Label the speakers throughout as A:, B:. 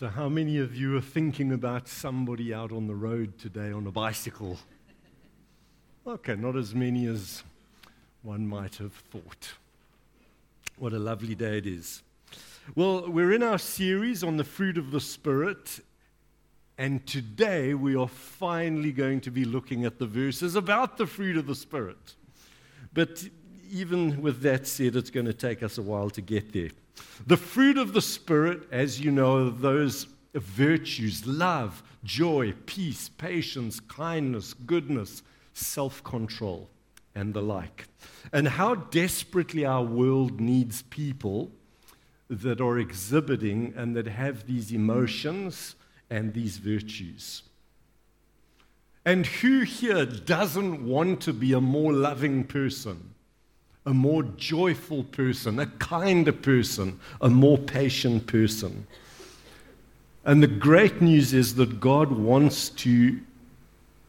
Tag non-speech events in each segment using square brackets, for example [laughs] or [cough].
A: So, how many of you are thinking about somebody out on the road today on a bicycle? Okay, not as many as one might have thought. What a lovely day it is. Well, we're in our series on the fruit of the Spirit, and today we are finally going to be looking at the verses about the fruit of the Spirit. But even with that said, it's going to take us a while to get there. The fruit of the Spirit, as you know, those virtues love, joy, peace, patience, kindness, goodness, self control, and the like. And how desperately our world needs people that are exhibiting and that have these emotions and these virtues. And who here doesn't want to be a more loving person? A more joyful person, a kinder person, a more patient person. And the great news is that God wants to,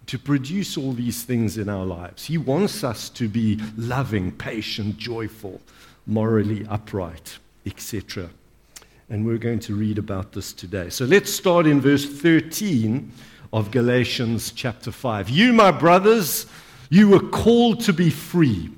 A: to produce all these things in our lives. He wants us to be loving, patient, joyful, morally upright, etc. And we're going to read about this today. So let's start in verse 13 of Galatians chapter 5. You, my brothers, you were called to be free.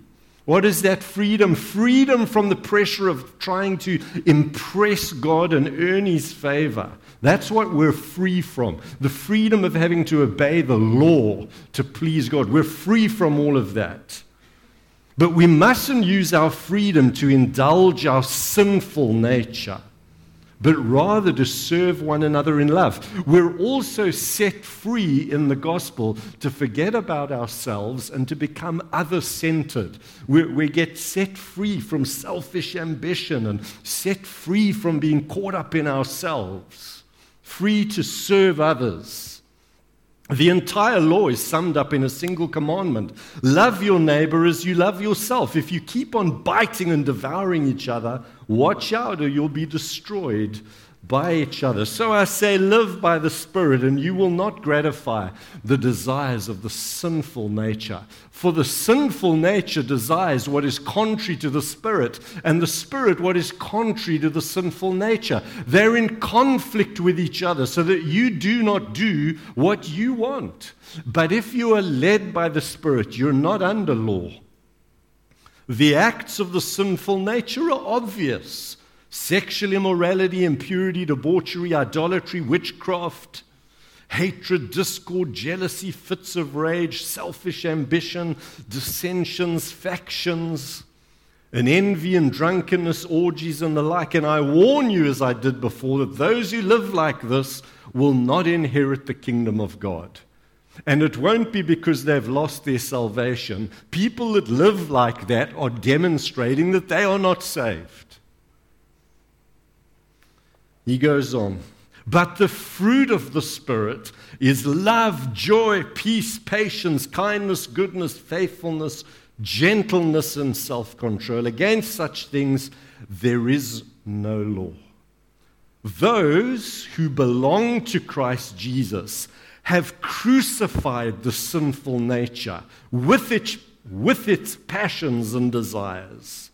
A: What is that freedom? Freedom from the pressure of trying to impress God and earn His favor. That's what we're free from. The freedom of having to obey the law to please God. We're free from all of that. But we mustn't use our freedom to indulge our sinful nature but rather to serve one another in love. We're also set free in the gospel to forget about ourselves and to become other centered. We, we get set free from selfish ambition and set free from being caught up in ourselves, free to serve others. The entire law is summed up in a single commandment love your neighbor as you love yourself. If you keep on biting and devouring each other, watch out or you'll be destroyed by each other. So I say, live by the Spirit, and you will not gratify the desires of the sinful nature. For the sinful nature desires what is contrary to the Spirit, and the Spirit what is contrary to the sinful nature. They're in conflict with each other, so that you do not do what you want. But if you are led by the Spirit, you're not under law. The acts of the sinful nature are obvious sexual immorality, impurity, debauchery, idolatry, witchcraft, hatred, discord, jealousy, fits of rage, selfish ambition, dissensions, factions, and envy and drunkenness, orgies, and the like. And I warn you, as I did before, that those who live like this will not inherit the kingdom of God. And it won't be because they've lost their salvation. People that live like that are demonstrating that they are not saved. He goes on. But the fruit of the Spirit is love, joy, peace, patience, kindness, goodness, faithfulness, gentleness, and self control. Against such things there is no law. Those who belong to Christ Jesus have crucified the sinful nature with its, with its passions and desires.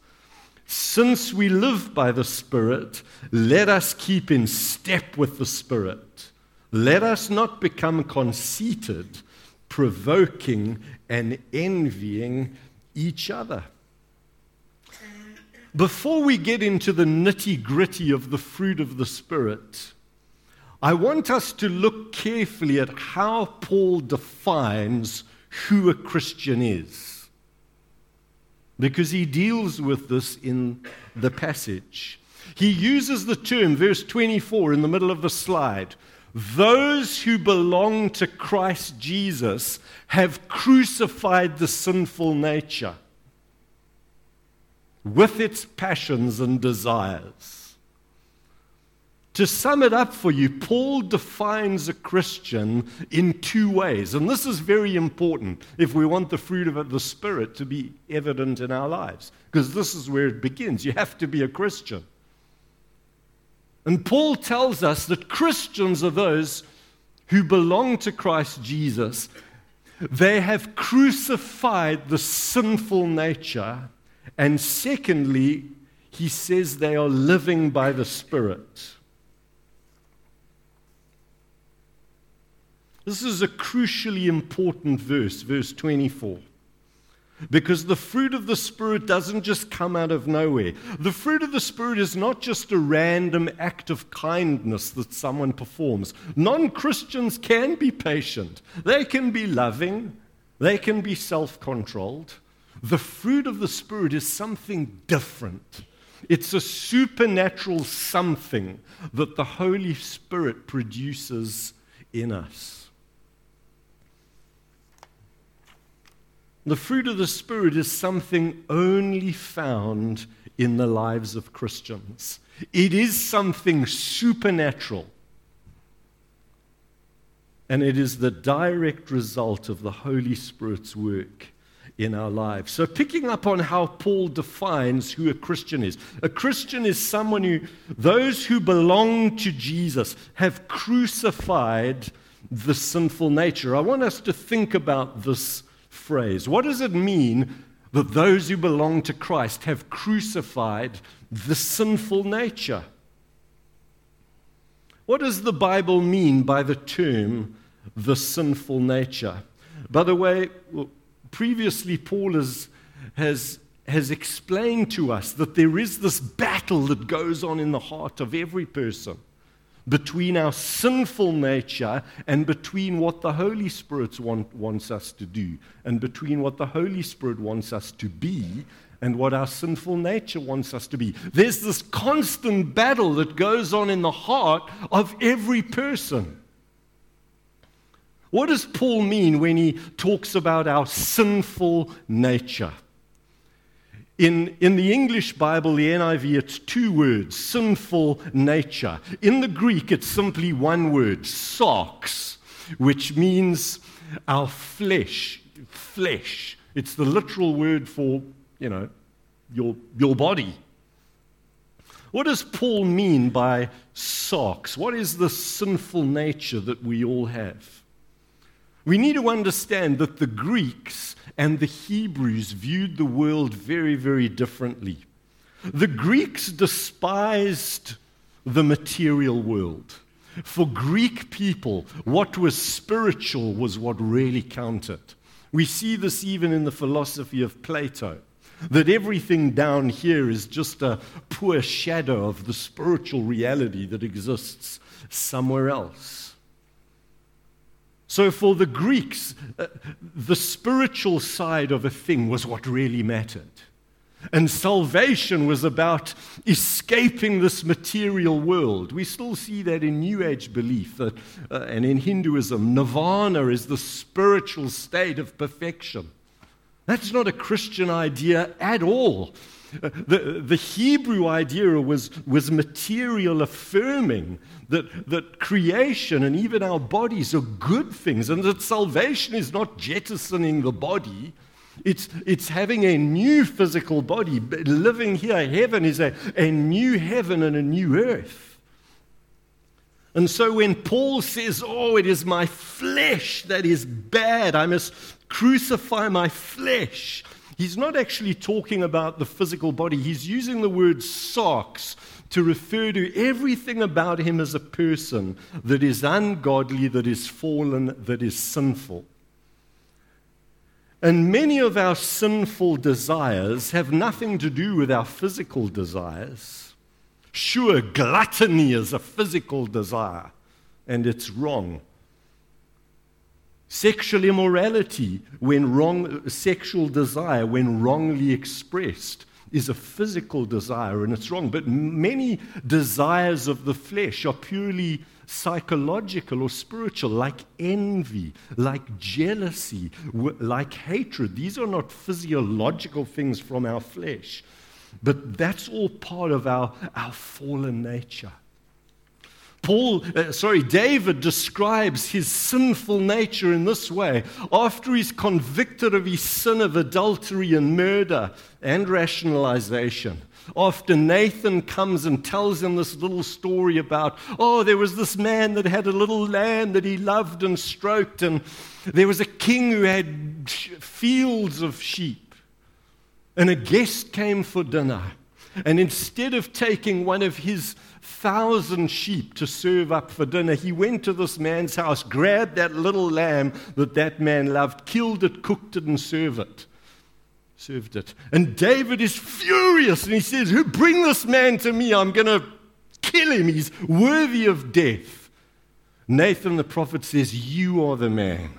A: Since we live by the Spirit, let us keep in step with the Spirit. Let us not become conceited, provoking, and envying each other. Before we get into the nitty gritty of the fruit of the Spirit, I want us to look carefully at how Paul defines who a Christian is because he deals with this in the passage. He uses the term, verse 24, in the middle of the slide. Those who belong to Christ Jesus have crucified the sinful nature with its passions and desires. To sum it up for you, Paul defines a Christian in two ways. And this is very important if we want the fruit of the Spirit to be evident in our lives, because this is where it begins. You have to be a Christian. And Paul tells us that Christians are those who belong to Christ Jesus. They have crucified the sinful nature. And secondly, he says they are living by the Spirit. This is a crucially important verse, verse 24. Because the fruit of the Spirit doesn't just come out of nowhere. The fruit of the Spirit is not just a random act of kindness that someone performs. Non Christians can be patient, they can be loving, they can be self controlled. The fruit of the Spirit is something different. It's a supernatural something that the Holy Spirit produces in us. The fruit of the Spirit is something only found in the lives of Christians. It is something supernatural. And it is the direct result of the Holy Spirit's work in our lives. So, picking up on how Paul defines who a Christian is a Christian is someone who, those who belong to Jesus, have crucified the sinful nature. I want us to think about this phrase. What does it mean that those who belong to Christ have crucified the sinful nature? What does the Bible mean by the term the sinful nature? By the way, previously Paul has, has, has explained to us that there is this battle that goes on in the heart of every person between our sinful nature and between what the Holy Spirit want, wants us to do, and between what the Holy Spirit wants us to be and what our sinful nature wants us to be. There's this constant battle that goes on in the heart of every person. What does Paul mean when he talks about our sinful nature? In, in the English Bible, the NIV, it's two words sinful nature. In the Greek, it's simply one word, sarx, which means our flesh. Flesh. It's the literal word for, you know, your, your body. What does Paul mean by sarx? What is the sinful nature that we all have? We need to understand that the Greeks and the Hebrews viewed the world very, very differently. The Greeks despised the material world. For Greek people, what was spiritual was what really counted. We see this even in the philosophy of Plato, that everything down here is just a poor shadow of the spiritual reality that exists somewhere else. So, for the Greeks, uh, the spiritual side of a thing was what really mattered. And salvation was about escaping this material world. We still see that in New Age belief that, uh, and in Hinduism. Nirvana is the spiritual state of perfection. That's not a Christian idea at all. The, the Hebrew idea was, was material affirming that, that creation and even our bodies are good things, and that salvation is not jettisoning the body. It's, it's having a new physical body. Living here, heaven is a, a new heaven and a new earth. And so when Paul says, Oh, it is my flesh that is bad, I must crucify my flesh, he's not actually talking about the physical body. He's using the word sarx to refer to everything about him as a person that is ungodly, that is fallen, that is sinful. And many of our sinful desires have nothing to do with our physical desires. Sure, gluttony is a physical desire, and it's wrong. Sexual immorality, when wrong, sexual desire, when wrongly expressed, is a physical desire and it's wrong. But many desires of the flesh are purely psychological or spiritual, like envy, like jealousy, like hatred. These are not physiological things from our flesh, but that's all part of our, our fallen nature. Paul, uh, sorry, David describes his sinful nature in this way. After he's convicted of his sin of adultery and murder and rationalization, after Nathan comes and tells him this little story about, oh, there was this man that had a little lamb that he loved and stroked, and there was a king who had fields of sheep, and a guest came for dinner. And instead of taking one of his thousand sheep to serve up for dinner, he went to this man's house, grabbed that little lamb that that man loved, killed it, cooked it, and served it. Served it. And David is furious and he says, Who bring this man to me? I'm going to kill him. He's worthy of death. Nathan the prophet says, You are the man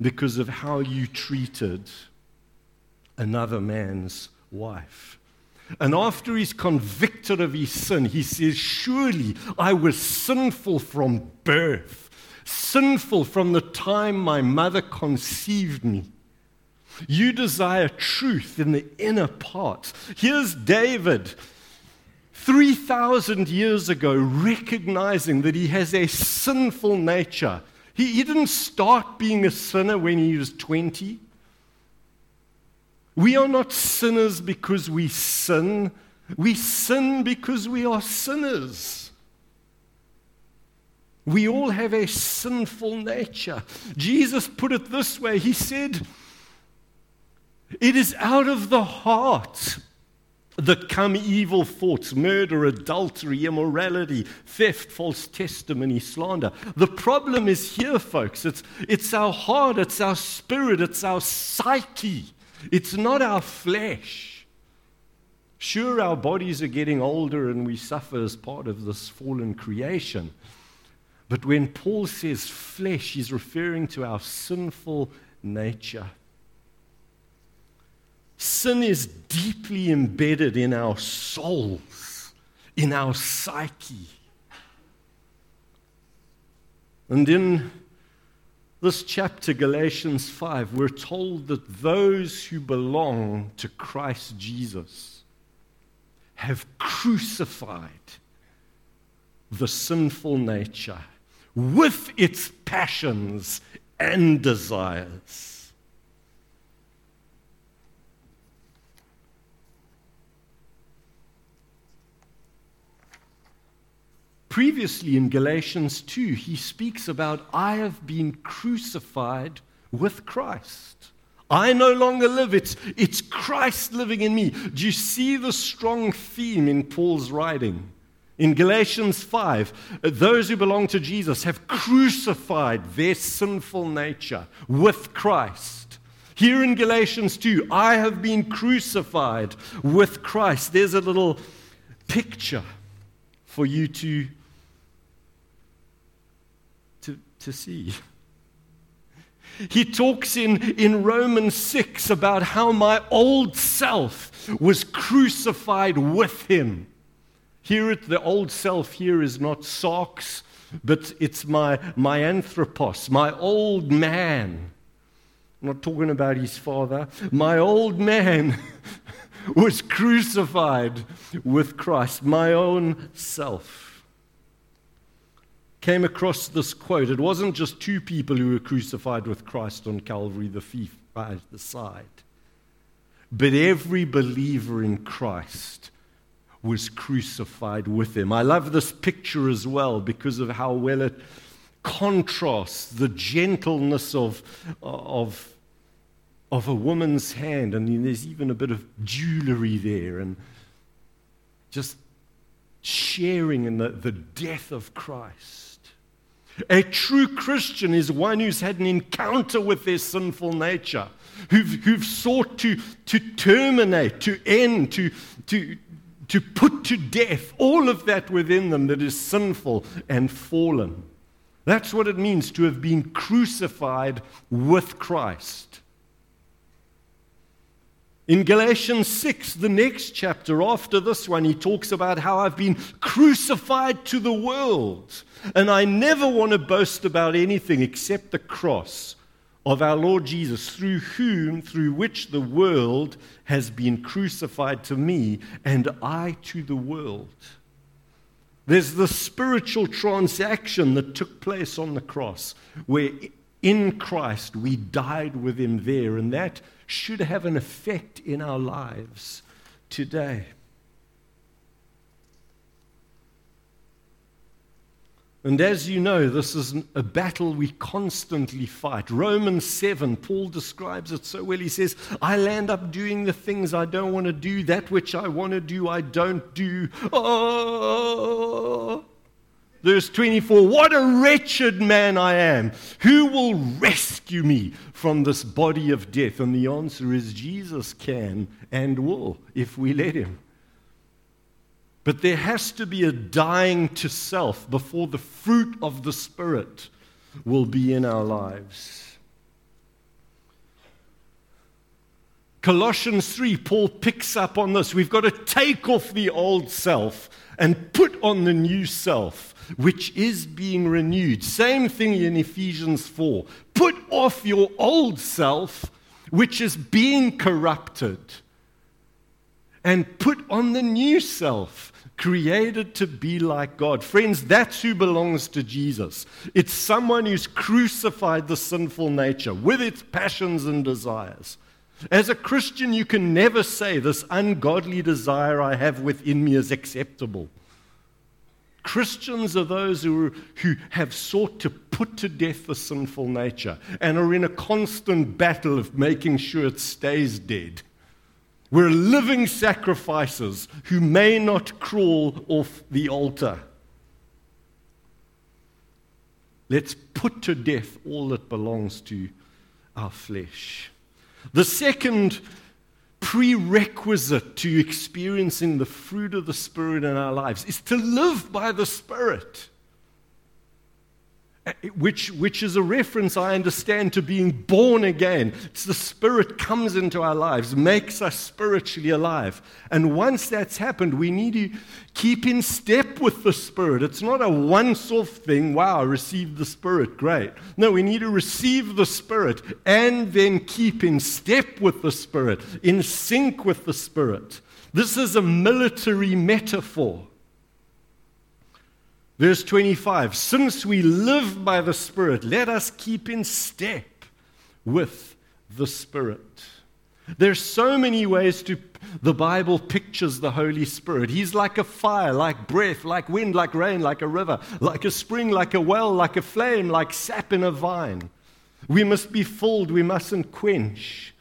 A: because of how you treated another man's wife. And after he's convicted of his sin, he says, Surely I was sinful from birth, sinful from the time my mother conceived me. You desire truth in the inner parts. Here's David, 3,000 years ago, recognizing that he has a sinful nature. He, he didn't start being a sinner when he was 20. We are not sinners because we sin. We sin because we are sinners. We all have a sinful nature. Jesus put it this way He said, It is out of the heart that come evil thoughts, murder, adultery, immorality, theft, false testimony, slander. The problem is here, folks. It's, it's our heart, it's our spirit, it's our psyche. It's not our flesh. Sure, our bodies are getting older and we suffer as part of this fallen creation. But when Paul says flesh, he's referring to our sinful nature. Sin is deeply embedded in our souls, in our psyche. And in this chapter, Galatians 5, we're told that those who belong to Christ Jesus have crucified the sinful nature with its passions and desires. Previously in Galatians 2, he speaks about, I have been crucified with Christ. I no longer live, it's, it's Christ living in me. Do you see the strong theme in Paul's writing? In Galatians 5, those who belong to Jesus have crucified their sinful nature with Christ. Here in Galatians 2, I have been crucified with Christ. There's a little picture for you to to see. He talks in, in Romans 6 about how my old self was crucified with him. Here, it, the old self here is not Sarx, but it's my, my anthropos, my old man. I'm not talking about his father. My old man [laughs] was crucified with Christ, my own self came across this quote. It wasn't just two people who were crucified with Christ on Calvary, the thief by the side, but every believer in Christ was crucified with him. I love this picture as well because of how well it contrasts the gentleness of, of, of a woman's hand. I and there's even a bit of jewelry there and just sharing in the, the death of Christ. A true Christian is one who's had an encounter with their sinful nature, who've, who've sought to, to terminate, to end, to, to, to put to death all of that within them that is sinful and fallen. That's what it means to have been crucified with Christ. In Galatians 6, the next chapter after this one, he talks about how I've been crucified to the world. And I never want to boast about anything except the cross of our Lord Jesus, through whom, through which the world has been crucified to me and I to the world. There's the spiritual transaction that took place on the cross, where in Christ we died with him there, and that should have an effect in our lives today. And as you know, this is a battle we constantly fight. Romans 7, Paul describes it so well. He says, I land up doing the things I don't want to do. That which I want to do, I don't do. Oh. Verse 24 What a wretched man I am! Who will rescue me from this body of death? And the answer is Jesus can and will if we let him. But there has to be a dying to self before the fruit of the Spirit will be in our lives. Colossians 3, Paul picks up on this. We've got to take off the old self and put on the new self, which is being renewed. Same thing in Ephesians 4. Put off your old self, which is being corrupted, and put on the new self created to be like God. Friends, that's who belongs to Jesus. It's someone who's crucified the sinful nature with its passions and desires. As a Christian, you can never say, This ungodly desire I have within me is acceptable. Christians are those who, who have sought to put to death the sinful nature and are in a constant battle of making sure it stays dead. We're living sacrifices who may not crawl off the altar. Let's put to death all that belongs to our flesh. The second prerequisite to experiencing the fruit of the Spirit in our lives is to live by the Spirit. Which, which is a reference, I understand, to being born again. It's the Spirit comes into our lives, makes us spiritually alive. And once that's happened, we need to keep in step with the Spirit. It's not a once off thing, wow, I received the Spirit, great. No, we need to receive the Spirit and then keep in step with the Spirit, in sync with the Spirit. This is a military metaphor. Verse 25 Since we live by the Spirit, let us keep in step with the Spirit. There's so many ways to the Bible pictures the Holy Spirit. He's like a fire, like breath, like wind, like rain, like a river, like a spring, like a well, like a flame, like sap in a vine. We must be filled, we mustn't quench.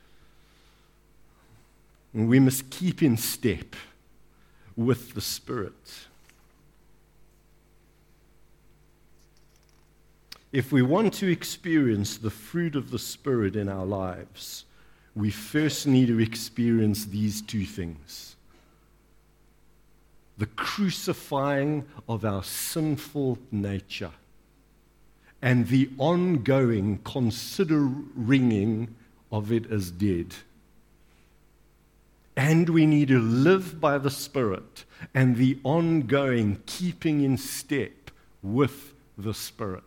A: We must keep in step with the Spirit. If we want to experience the fruit of the Spirit in our lives, we first need to experience these two things the crucifying of our sinful nature and the ongoing considering of it as dead. And we need to live by the Spirit and the ongoing keeping in step with the Spirit.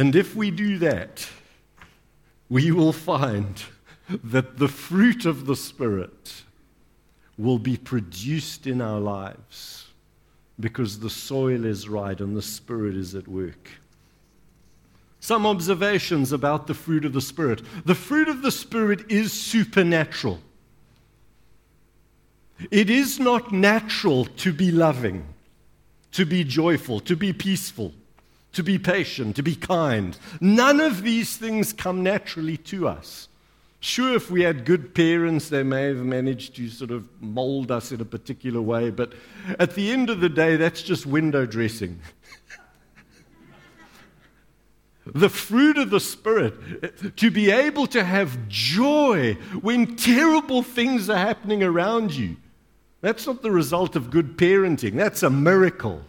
A: And if we do that, we will find that the fruit of the Spirit will be produced in our lives because the soil is right and the Spirit is at work. Some observations about the fruit of the Spirit. The fruit of the Spirit is supernatural. It is not natural to be loving, to be joyful, to be peaceful to be patient, to be kind. None of these things come naturally to us. Sure, if we had good parents, they may have managed to sort of mold us in a particular way, but at the end of the day, that's just window dressing. the fruit of the Spirit, to be able to have joy when terrible things are happening around you, that's not the result of good parenting, that's a miracle.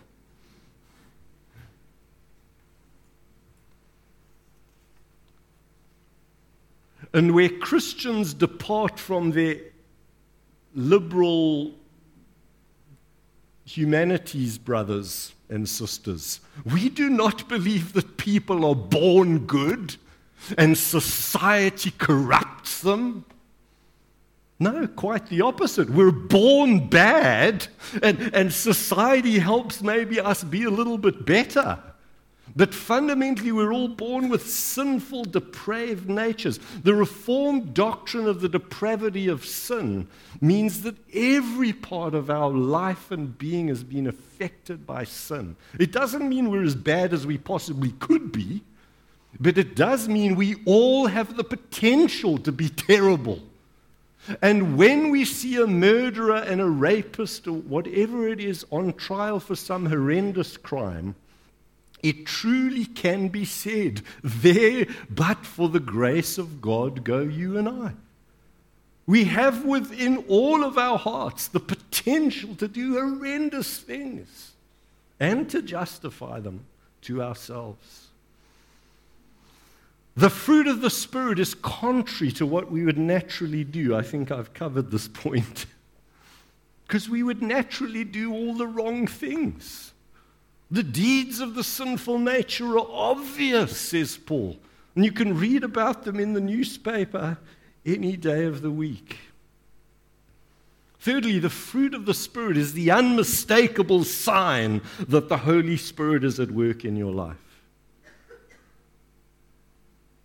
A: And where Christians depart from their liberal humanities brothers and sisters. We do not believe that people are born good and society corrupts them. No, quite the opposite. We're born bad, and, and society helps maybe us be a little bit better. But fundamentally, we're all born with sinful, depraved natures. The Reformed doctrine of the depravity of sin means that every part of our life and being has been affected by sin. It doesn't mean we're as bad as we possibly could be, but it does mean we all have the potential to be terrible. And when we see a murderer and a rapist or whatever it is on trial for some horrendous crime, it truly can be said, There, but for the grace of God, go you and I. We have within all of our hearts the potential to do horrendous things and to justify them to ourselves. The fruit of the Spirit is contrary to what we would naturally do. I think I've covered this [laughs] point. Because we would naturally do all the wrong things. The deeds of the sinful nature are obvious, says Paul. And you can read about them in the newspaper any day of the week. Thirdly, the fruit of the Spirit is the unmistakable sign that the Holy Spirit is at work in your life.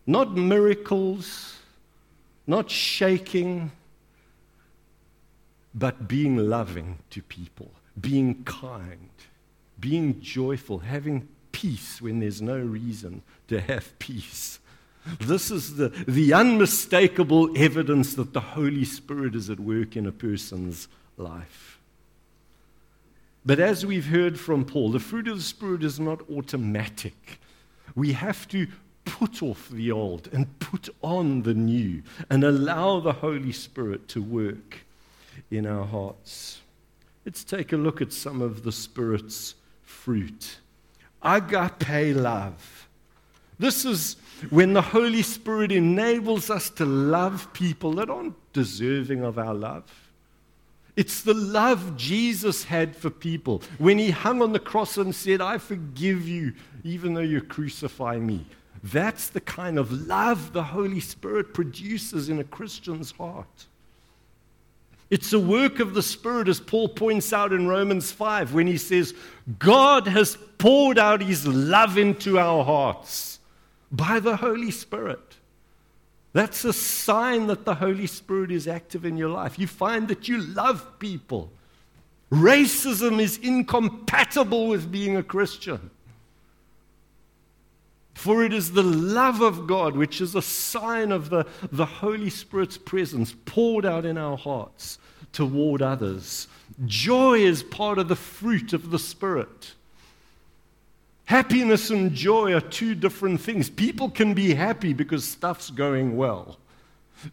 A: Not miracles, not shaking, but being loving to people, being kind being joyful, having peace when there's no reason to have peace. This is the, the unmistakable evidence that the Holy Spirit is at work in a person's life. But as we've heard from Paul, the fruit of the Spirit is not automatic. We have to put off the old and put on the new and allow the Holy Spirit to work in our hearts. Let's take a look at some of the Spirit's fruit. Agape love. This is when the Holy Spirit enables us to love people that aren't deserving of our love. It's the love Jesus had for people when he hung on the cross and said, I forgive you, even though you crucify me. That's the kind of love the Holy Spirit produces in a Christian's heart. It's a work of the Spirit, as Paul points out in Romans 5, when he says, God has poured out his love into our hearts by the Holy Spirit. That's a sign that the Holy Spirit is active in your life. You find that you love people. Racism is incompatible with being a Christian. For it is the love of God, which is a sign of the, the Holy Spirit's presence poured out in our hearts toward others. Joy is part of the fruit of the Spirit. Happiness and joy are two different things. People can be happy because stuff's going well.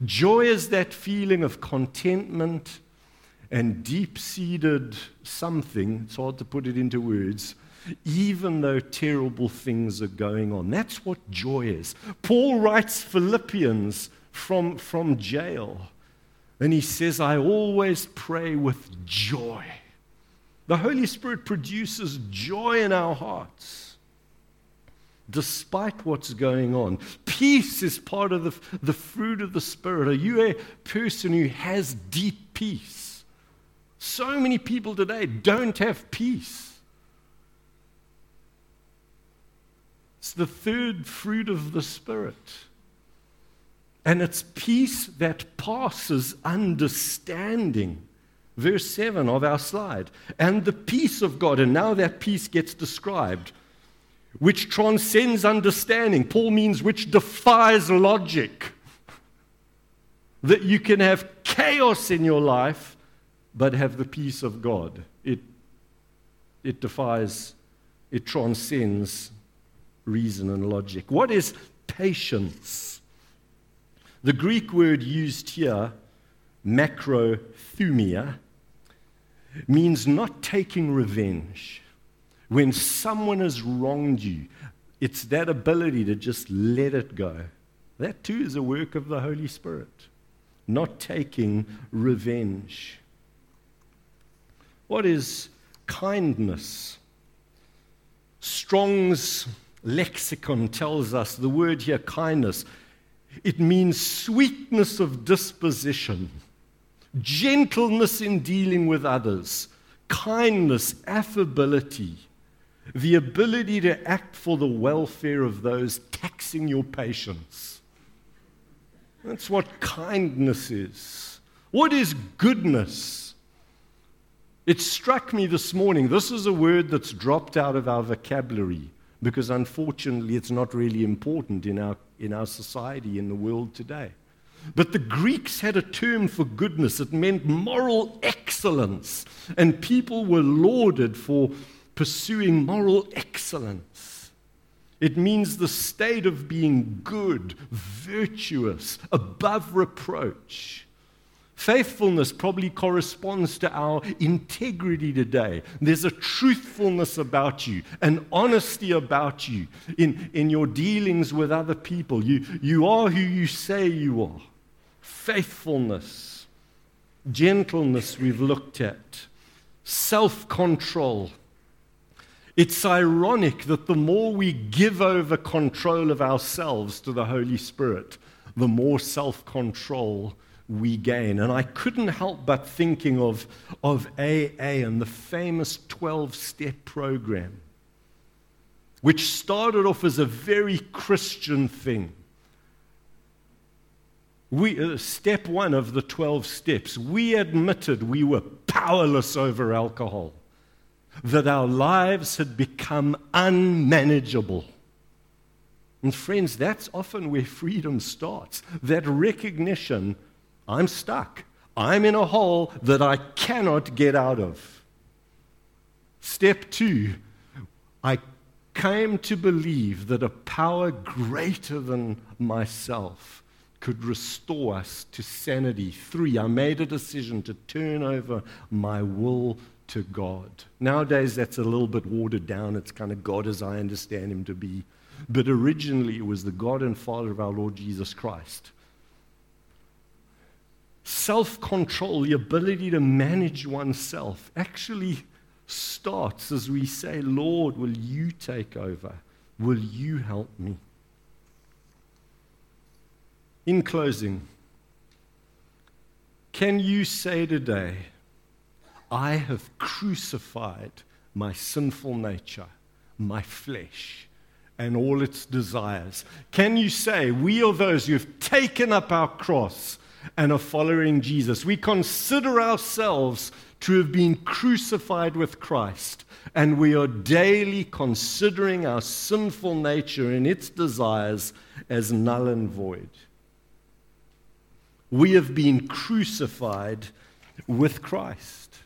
A: Joy is that feeling of contentment and deep seated something, it's hard to put it into words, even though terrible things are going on. That's what joy is. Paul writes Philippians from, from jail, and he says, I always pray with joy. The Holy Spirit produces joy in our hearts despite what's going on. Peace is part of the, the fruit of the Spirit. Are you a person who has deep peace? So many people today don't have peace. It's the third fruit of the Spirit. And it's peace that passes understanding. Verse 7 of our slide. And the peace of God, and now that peace gets described, which transcends understanding. Paul means which defies logic. [laughs] That you can have chaos in your life, but have the peace of God. It, it defies, it transcends reason and logic. What is patience? The Greek word used here, macrothumia, means not taking revenge. When someone has wronged you, it's that ability to just let it go. That too is a work of the Holy Spirit, not taking revenge. What is kindness? Strong's lexicon tells us the word here, kindness, it means sweetness of disposition, gentleness in dealing with others, kindness, affability, the ability to act for the welfare of those taxing your patience. That's what kindness is. What is goodness? It struck me this morning. This is a word that's dropped out of our vocabulary because unfortunately it's not really important in our, in our society, in the world today. But the Greeks had a term for goodness. It meant moral excellence. And people were lauded for pursuing moral excellence. It means the state of being good, virtuous, above reproach. Faithfulness probably corresponds to our integrity today. There's a truthfulness about you, an honesty about you in, in your dealings with other people. You, you are who you say you are. Faithfulness, gentleness, we've looked at, self control. It's ironic that the more we give over control of ourselves to the Holy Spirit, the more self control we gain. And I couldn't help but thinking of, of AA and the famous 12 step program, which started off as a very Christian thing. We, uh, step one of the 12 steps, we admitted we were powerless over alcohol that our lives had become unmanageable. And, friends, that's often where freedom starts that recognition I'm stuck, I'm in a hole that I cannot get out of. Step two, I came to believe that a power greater than myself could restore us to sanity. Three, I made a decision to turn over my will to God. Nowadays, that's a little bit watered down. It's kind of God as I understand Him to be. But originally, it was the God and Father of our Lord Jesus Christ. Self control, the ability to manage oneself, actually starts as we say, Lord, will you take over? Will you help me? In closing, can you say today, I have crucified my sinful nature, my flesh, and all its desires. Can you say, We are those who have taken up our cross and of following Jesus? We consider ourselves to have been crucified with Christ, and we are daily considering our sinful nature and its desires as null and void. We have been crucified with Christ.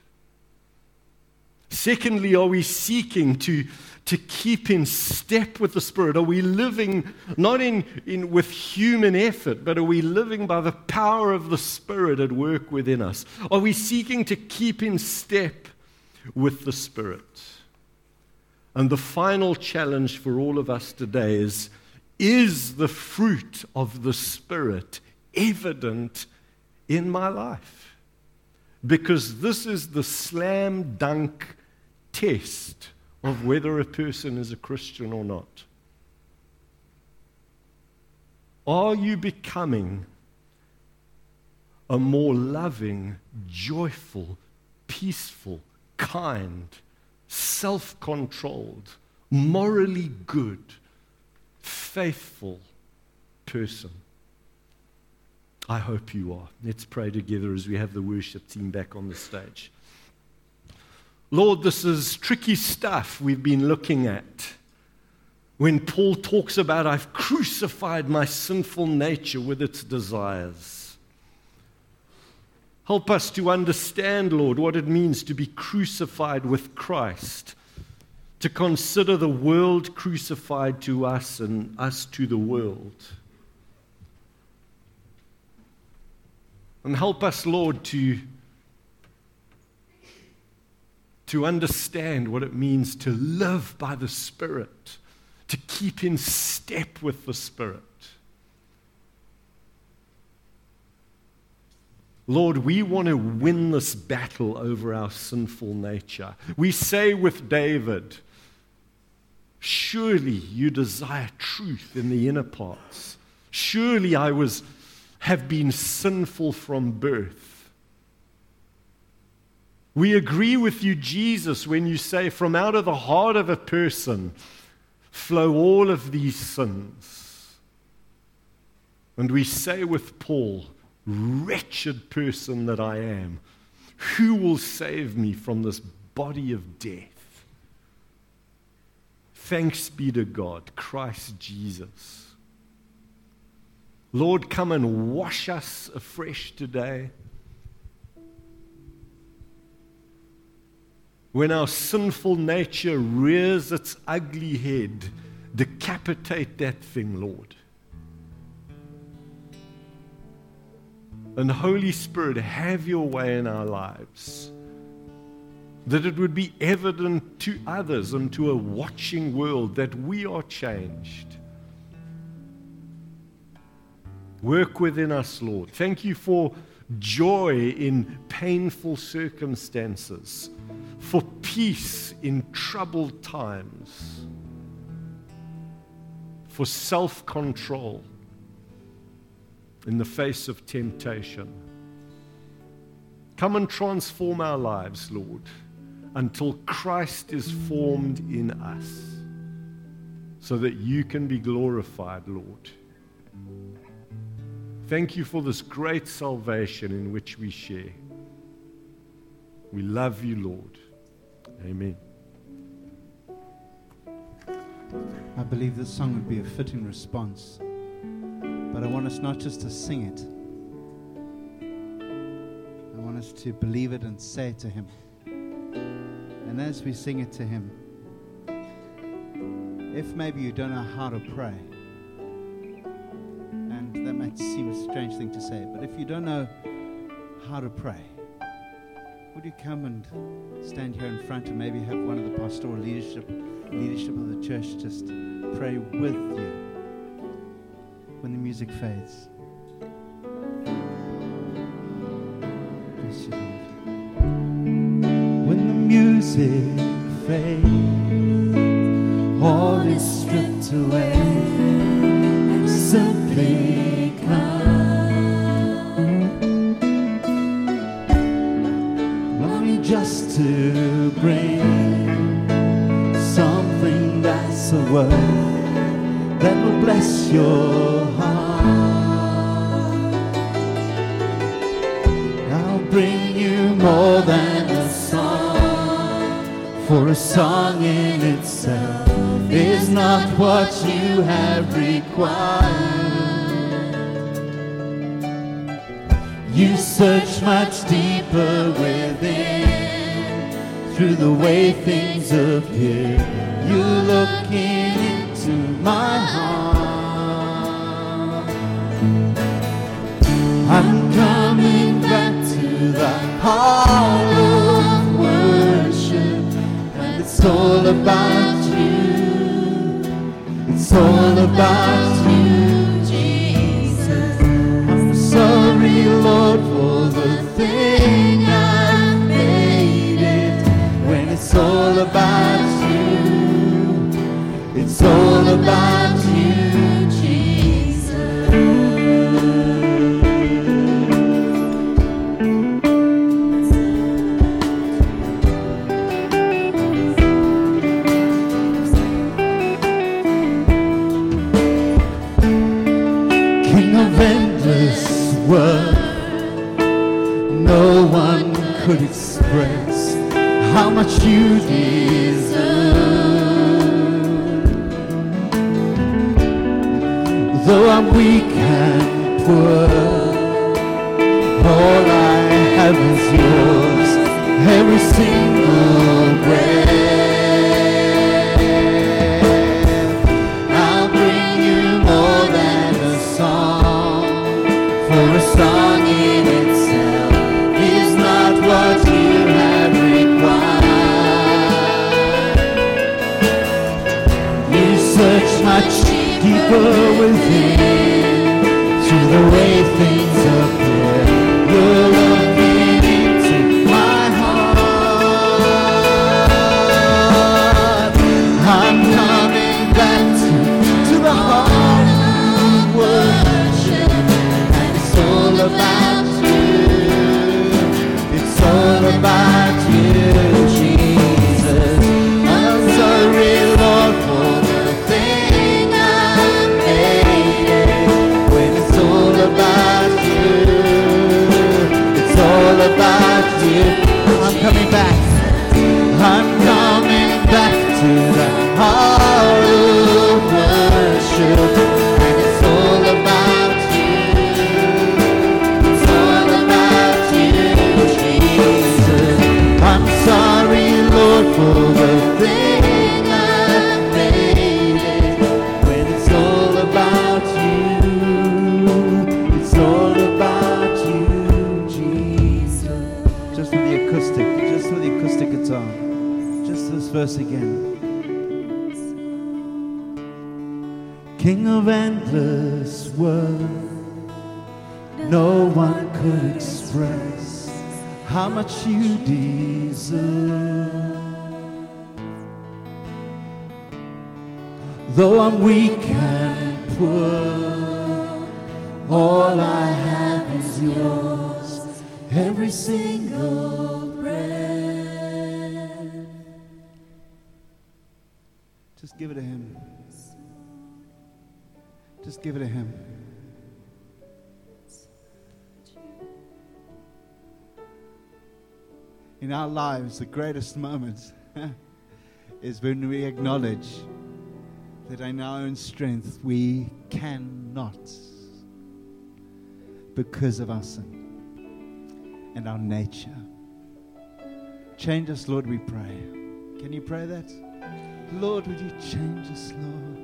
A: Secondly, are we seeking to, to keep in step with the Spirit? Are we living not in, in, with human effort, but are we living by the power of the Spirit at work within us? Are we seeking to keep in step with the Spirit? And the final challenge for all of us today is Is the fruit of the Spirit evident in my life? Because this is the slam dunk test of whether a person is a Christian or not. Are you becoming a more loving, joyful, peaceful, kind, self controlled, morally good, faithful person? I hope you are. Let's pray together as we have the worship team back on the stage. Lord, this is tricky stuff we've been looking at. When Paul talks about, I've crucified my sinful nature with its desires. Help us to understand, Lord, what it means to be crucified with Christ, to consider the world crucified to us and us to the world. And help us, Lord, to to understand what it means to live by the Spirit, to keep in step with the Spirit. Lord, we want to win this battle over our sinful nature. We say with David, Surely you desire truth in the inner parts. Surely I was, have been sinful from birth. We agree with you, Jesus, when you say, From out of the heart of a person flow all of these sins. And we say with Paul, Wretched person that I am, who will save me from this body of death? Thanks be to God, Christ Jesus. Lord, come and wash us afresh today. When our sinful nature rears its ugly head, decapitate that thing, Lord. And Holy Spirit, have your way in our lives. That it would be evident to others and to a watching world that we are changed. Work within us, Lord. Thank you for joy in painful circumstances for peace in troubled times, for self control in the face of temptation. Come and transform our lives, Lord, until Christ is formed in us, so that you can be glorified, Lord. Thank you for this great salvation in which we share. We love you, Lord. Amen.
B: I believe this song would be a fitting response. But I want us not just to sing it, I want us to believe it and say it to Him. And as we sing it to Him, if maybe you don't know how to pray, might seem a strange thing to say, but if you don't know how to pray, would you come and stand here in front and maybe have one of the pastoral leadership leadership of the church just pray with you when the music fades? When the music fades, for a song in itself is not what you have required. You search much deeper within through the way things appear. You look into my heart. I'm coming back to the heart all about you. It's all about you, Jesus. I'm sorry, Lord, for the thing I made it. When it's all about you, it's all about much you deserve. Though I'm weak and poor, all I have is yours, every single deeper within, through the way things appear. Though I'm weak and poor, all I have is yours, every single breath. Just give it to Him. Just give it to Him. In our lives, the greatest moments [laughs] is when we acknowledge that in our own strength we cannot because of our sin and our nature. Change us, Lord, we pray. Can you pray that? Lord, would you change us, Lord?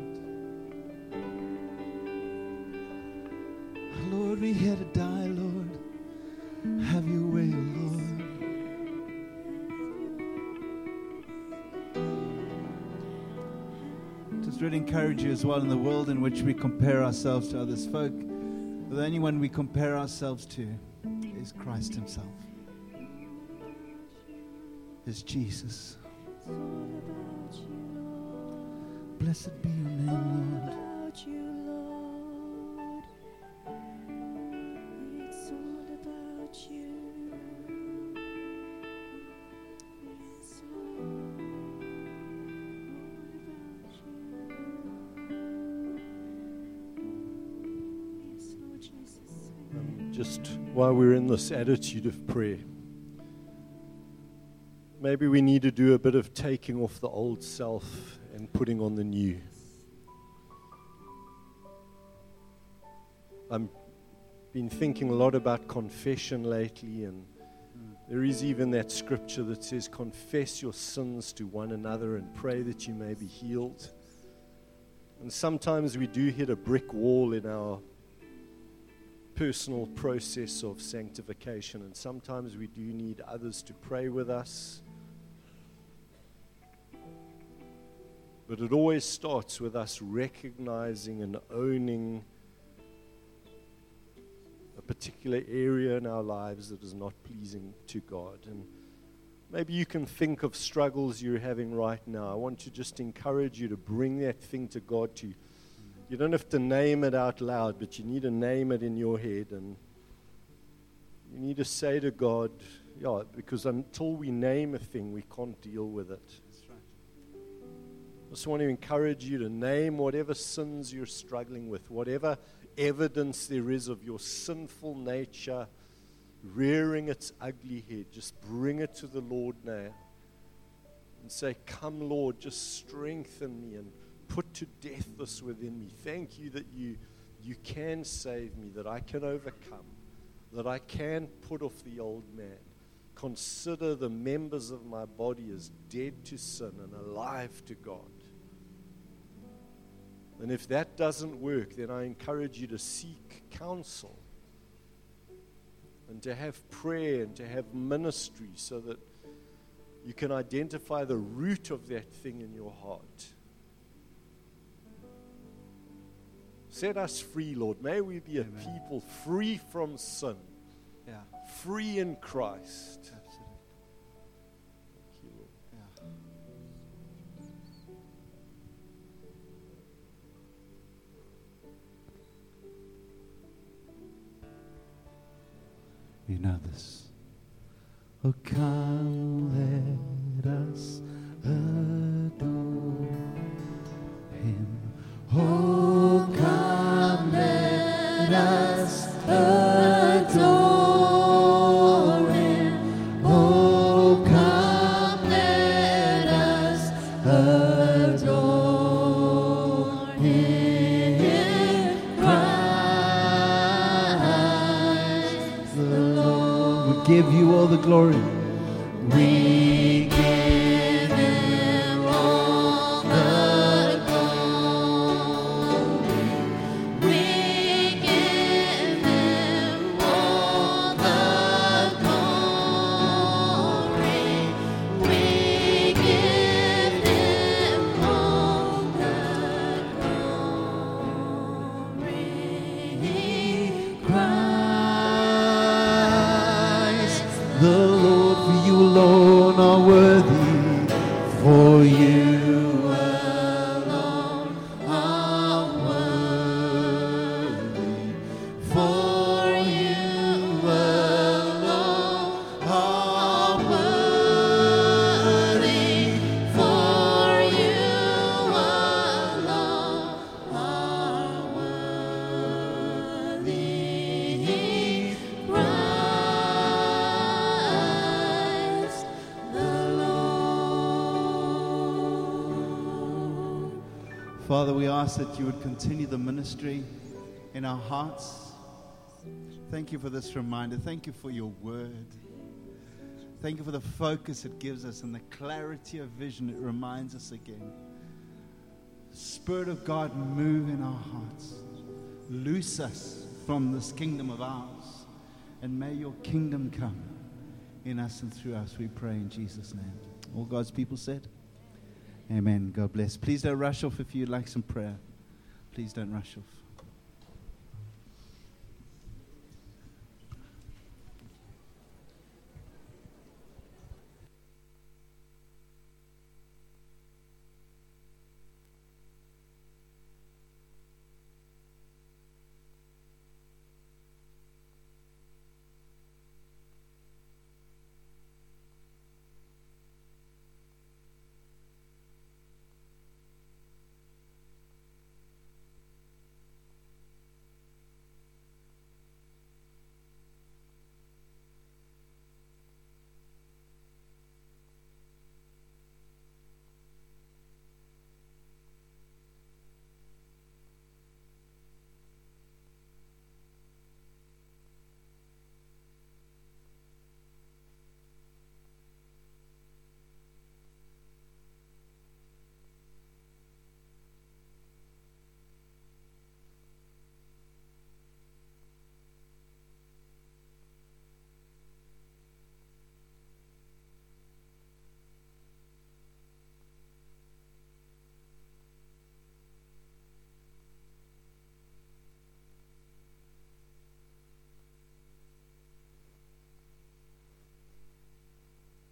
B: Lord, we're here to die, Lord. Have your way, Lord. Really encourage you as well in the world in which we compare ourselves to others. Folk, the only one we compare ourselves to is Christ Himself, is Jesus. Blessed be your name, Lord.
A: While we're in this attitude of prayer, maybe we need to do a bit of taking off the old self and putting on the new. I've been thinking a lot about confession lately, and there is even that scripture that says, Confess your sins to one another and pray that you may be healed. And sometimes we do hit a brick wall in our personal process of sanctification, and sometimes we do need others to pray with us. But it always starts with us recognizing and owning a particular area in our lives that is not pleasing to God. And maybe you can think of struggles you're having right now. I want to just encourage you to bring that thing to God to you don't have to name it out loud, but you need to name it in your head. And you need to say to God, yeah, because until we name a thing, we can't deal with it. I just want to encourage you to name whatever sins you're struggling with, whatever evidence there is of your sinful nature rearing its ugly head. Just bring it to the Lord now and say, Come, Lord, just strengthen me and put to death this within me. Thank you that you, you can save me, that I can overcome, that I can put off the old man. Consider the members of my body as dead to sin and alive to God. And if that doesn't work, then I encourage you to seek counsel and to have prayer and to have ministry so that you can identify the root of that thing in your heart. Set us free, Lord. May we be a
B: Amen.
A: people free from sin,
B: Yeah,
A: free in Christ.
B: absolutely.
A: Thank you, Lord.
B: Yeah. You know this. Oh, come, let us the glory. We ask that you would continue the ministry in our hearts. Thank you for this reminder. Thank you for your word. Thank you for the focus it gives us and the clarity of vision it reminds us again. Spirit of God, move in our hearts. Loose us from this kingdom of ours. And may your kingdom come in us and through us, we pray in Jesus' name. All God's people said, Amen. God bless. Please don't rush off if you'd like some prayer. Please don't rush off.